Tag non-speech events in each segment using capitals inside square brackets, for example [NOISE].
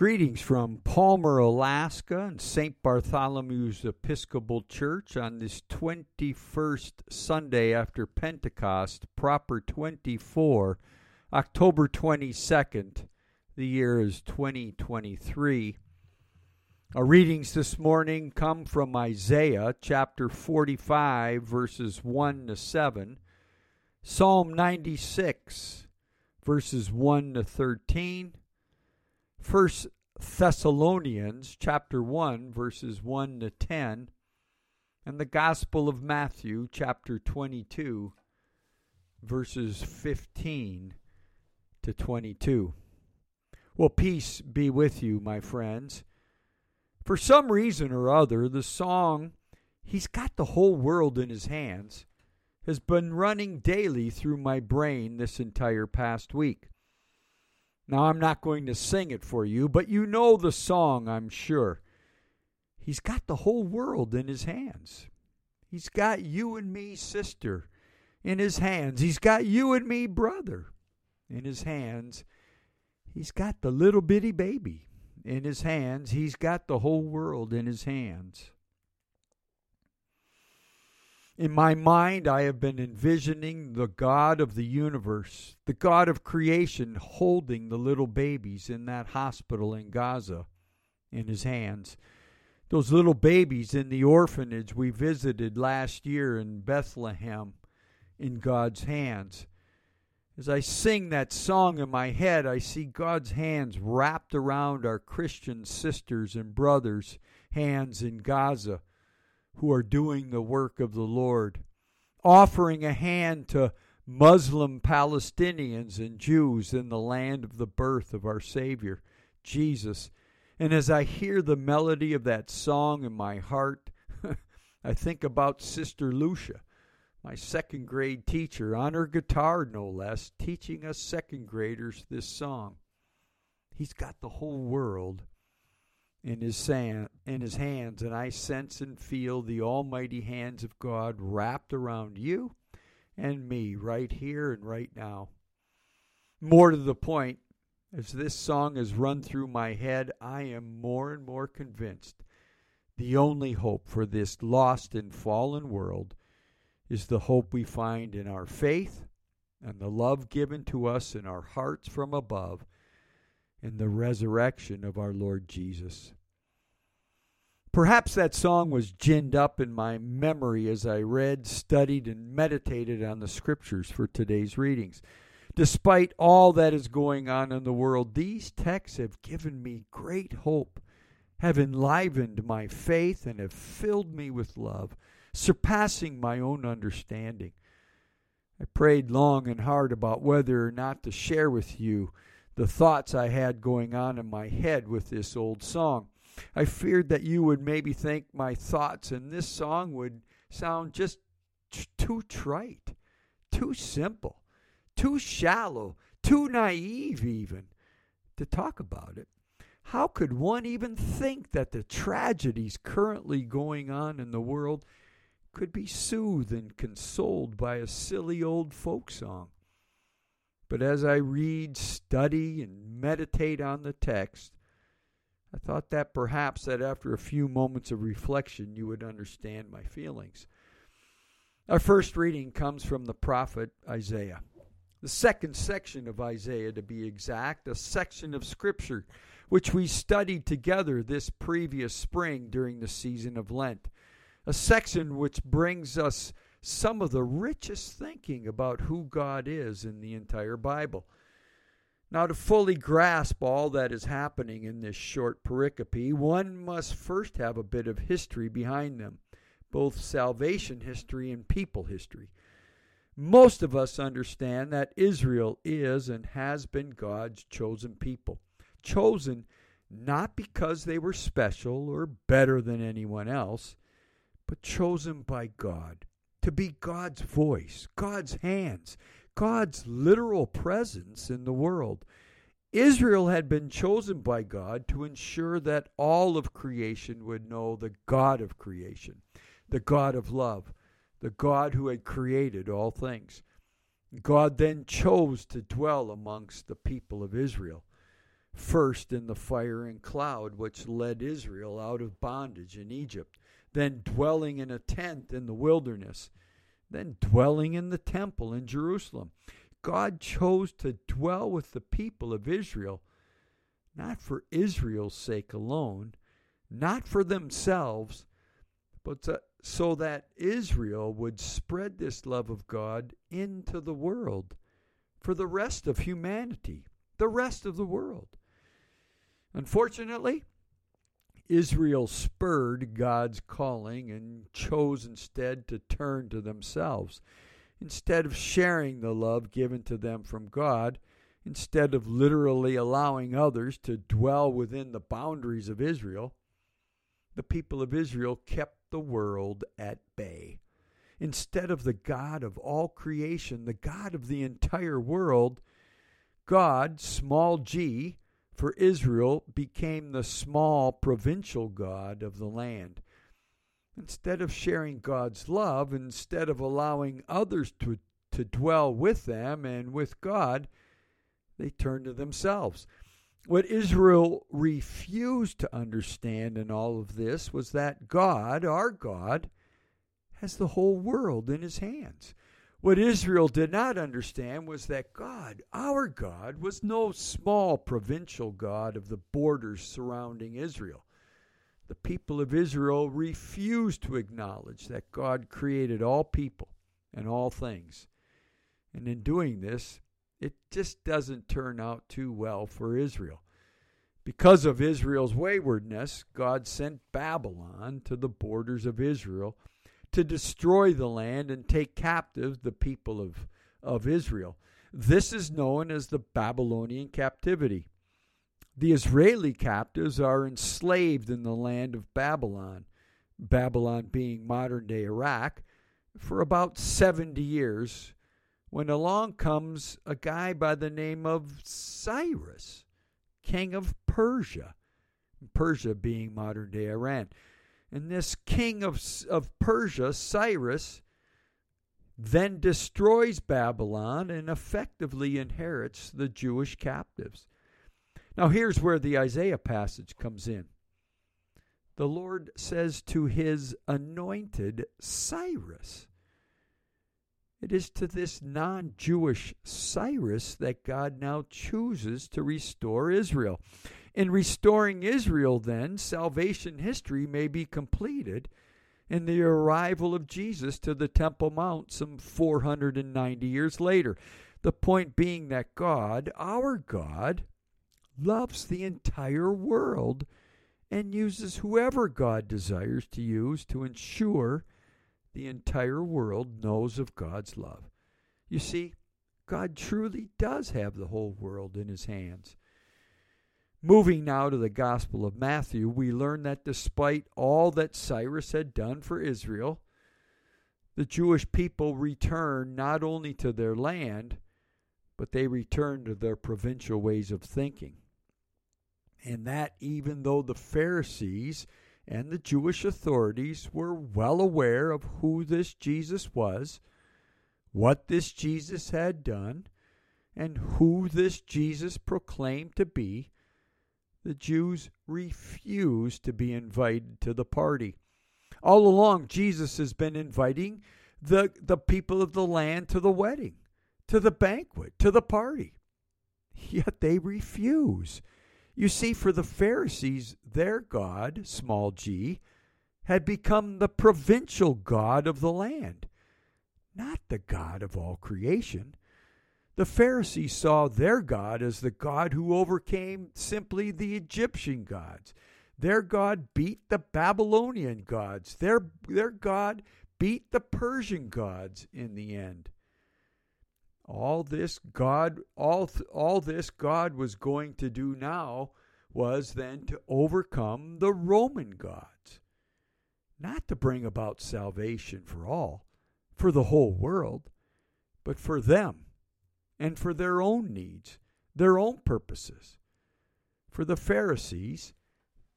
Greetings from Palmer, Alaska, and St. Bartholomew's Episcopal Church on this 21st Sunday after Pentecost, proper 24, October 22nd. The year is 2023. Our readings this morning come from Isaiah chapter 45, verses 1 to 7, Psalm 96, verses 1 to 13. First Thessalonians chapter 1 verses 1 to 10 and the Gospel of Matthew chapter 22 verses 15 to 22. Well, peace be with you, my friends. For some reason or other, the song He's Got the Whole World in His Hands has been running daily through my brain this entire past week. Now, I'm not going to sing it for you, but you know the song, I'm sure. He's got the whole world in his hands. He's got you and me, sister, in his hands. He's got you and me, brother, in his hands. He's got the little bitty baby in his hands. He's got the whole world in his hands. In my mind, I have been envisioning the God of the universe, the God of creation, holding the little babies in that hospital in Gaza in his hands. Those little babies in the orphanage we visited last year in Bethlehem in God's hands. As I sing that song in my head, I see God's hands wrapped around our Christian sisters and brothers' hands in Gaza who are doing the work of the Lord, offering a hand to Muslim Palestinians and Jews in the land of the birth of our Savior, Jesus. And as I hear the melody of that song in my heart, [LAUGHS] I think about Sister Lucia, my second grade teacher, on her guitar no less, teaching us second graders this song. He's got the whole world in his sand, in his hands and I sense and feel the almighty hands of God wrapped around you and me right here and right now. More to the point, as this song has run through my head, I am more and more convinced the only hope for this lost and fallen world is the hope we find in our faith and the love given to us in our hearts from above in the resurrection of our Lord Jesus. Perhaps that song was ginned up in my memory as I read, studied, and meditated on the scriptures for today's readings. Despite all that is going on in the world, these texts have given me great hope, have enlivened my faith, and have filled me with love, surpassing my own understanding. I prayed long and hard about whether or not to share with you the thoughts I had going on in my head with this old song. I feared that you would maybe think my thoughts in this song would sound just t- too trite, too simple, too shallow, too naive, even to talk about it. How could one even think that the tragedies currently going on in the world could be soothed and consoled by a silly old folk song? But as I read, study, and meditate on the text, I thought that perhaps that after a few moments of reflection you would understand my feelings. Our first reading comes from the prophet Isaiah. The second section of Isaiah, to be exact, a section of Scripture which we studied together this previous spring during the season of Lent. A section which brings us some of the richest thinking about who God is in the entire Bible. Now, to fully grasp all that is happening in this short pericope, one must first have a bit of history behind them, both salvation history and people history. Most of us understand that Israel is and has been God's chosen people. Chosen not because they were special or better than anyone else, but chosen by God to be God's voice, God's hands, God's literal presence in the world. Israel had been chosen by God to ensure that all of creation would know the God of creation, the God of love, the God who had created all things. God then chose to dwell amongst the people of Israel. first in the fire and cloud which led Israel out of bondage in Egypt, then dwelling in a tent in the wilderness, then dwelling in the temple in Jerusalem. God chose to dwell with the people of Israel, not for Israel's sake alone, not for themselves, but to, so that Israel would spread this love of God into the world for the rest of humanity, the rest of the world. Unfortunately, Israel spurred God's calling and chose instead to turn to themselves. Instead of sharing the love given to them from God, instead of literally allowing others to dwell within the boundaries of Israel, the people of Israel kept the world at bay. Instead of the God of all creation, the God of the entire world, God, small g, for Israel became the small provincial God of the land. Instead of sharing God's love, instead of allowing others to, to dwell with them and with God, they turned to themselves. What Israel refused to understand in all of this was that God, our God, has the whole world in his hands. What Israel did not understand was that God, our God, was no small provincial God of the borders surrounding Israel. The people of Israel refused to acknowledge that God created all people and all things. And in doing this, it just doesn't turn out too well for Israel. Because of Israel's waywardness, God sent Babylon to the borders of Israel to destroy the land and take captive the people of, of Israel. This is known as the Babylonian captivity. The Israeli captives are enslaved in the land of Babylon, Babylon being modern day Iraq, for about 70 years when along comes a guy by the name of Cyrus, king of Persia, Persia being modern day Iran. And this king of, of Persia, Cyrus, then destroys Babylon and effectively inherits the Jewish captives. Now, here's where the Isaiah passage comes in. The Lord says to his anointed Cyrus, it is to this non Jewish Cyrus that God now chooses to restore Israel. In restoring Israel, then, salvation history may be completed in the arrival of Jesus to the Temple Mount some 490 years later. The point being that God, our God, loves the entire world and uses whoever God desires to use to ensure the entire world knows of God's love. You see, God truly does have the whole world in his hands. Moving now to the Gospel of Matthew, we learn that despite all that Cyrus had done for Israel, the Jewish people returned not only to their land, but they returned to their provincial ways of thinking. And that even though the Pharisees and the Jewish authorities were well aware of who this Jesus was, what this Jesus had done, and who this Jesus proclaimed to be, the Jews refused to be invited to the party. All along, Jesus has been inviting the, the people of the land to the wedding, to the banquet, to the party. Yet they refuse. You see, for the Pharisees, their God, small g, had become the provincial God of the land, not the God of all creation. The Pharisees saw their God as the God who overcame simply the Egyptian gods. Their God beat the Babylonian gods. Their, their God beat the Persian gods in the end. All this God, all, all this God was going to do now was then to overcome the Roman gods, not to bring about salvation for all, for the whole world, but for them and for their own needs, their own purposes. For the Pharisees,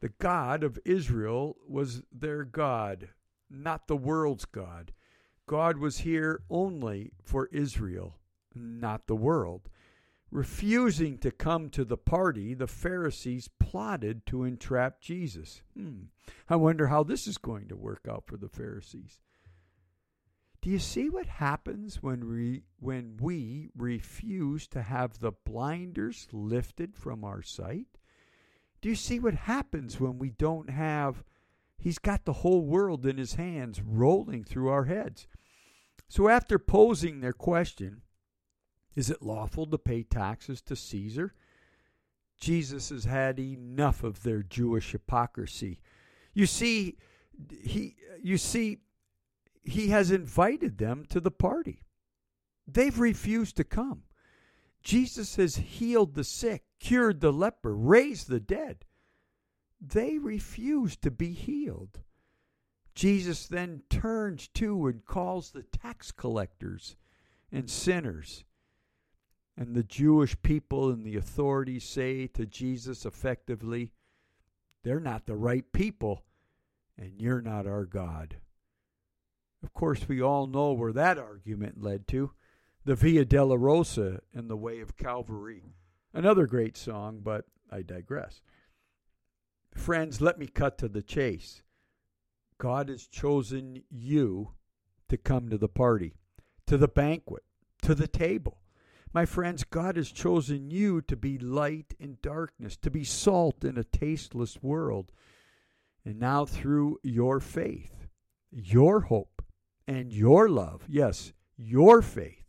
the God of Israel was their God, not the world's God. God was here only for Israel not the world. Refusing to come to the party, the Pharisees plotted to entrap Jesus. Hmm. I wonder how this is going to work out for the Pharisees. Do you see what happens when we, when we refuse to have the blinders lifted from our sight? Do you see what happens when we don't have, He's got the whole world in His hands rolling through our heads? So, after posing their question, is it lawful to pay taxes to Caesar? Jesus has had enough of their Jewish hypocrisy. You see, he you see he has invited them to the party. They've refused to come. Jesus has healed the sick, cured the leper, raised the dead. They refuse to be healed. Jesus then turns to and calls the tax collectors and sinners. And the Jewish people and the authorities say to Jesus effectively, They're not the right people, and you're not our God. Of course, we all know where that argument led to the Via Dolorosa and the Way of Calvary. Another great song, but I digress. Friends, let me cut to the chase. God has chosen you to come to the party, to the banquet, to the table. My friends, God has chosen you to be light in darkness, to be salt in a tasteless world. And now, through your faith, your hope, and your love, yes, your faith,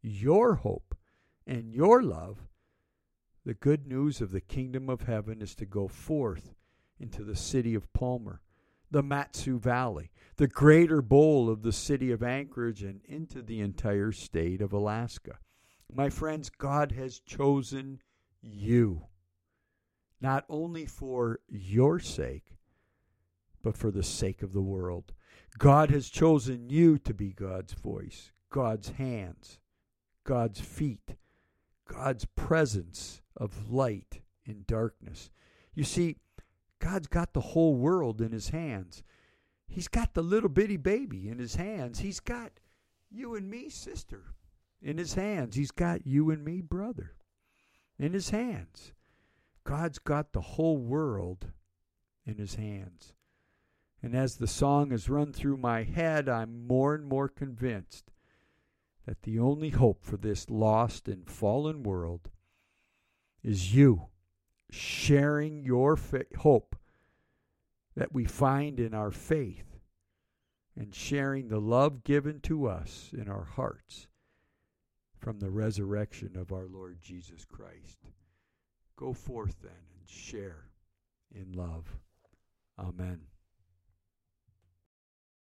your hope, and your love, the good news of the kingdom of heaven is to go forth into the city of Palmer, the Mat-Su Valley, the greater bowl of the city of Anchorage, and into the entire state of Alaska. My friends, God has chosen you, not only for your sake, but for the sake of the world. God has chosen you to be God's voice, God's hands, God's feet, God's presence of light in darkness. You see, God's got the whole world in his hands. He's got the little bitty baby in his hands. He's got you and me, sister, in his hands. He's got you and me, brother, in his hands. God's got the whole world in his hands. And as the song has run through my head, I'm more and more convinced that the only hope for this lost and fallen world is you sharing your fa- hope that we find in our faith and sharing the love given to us in our hearts from the resurrection of our Lord Jesus Christ. Go forth then and share in love. Amen.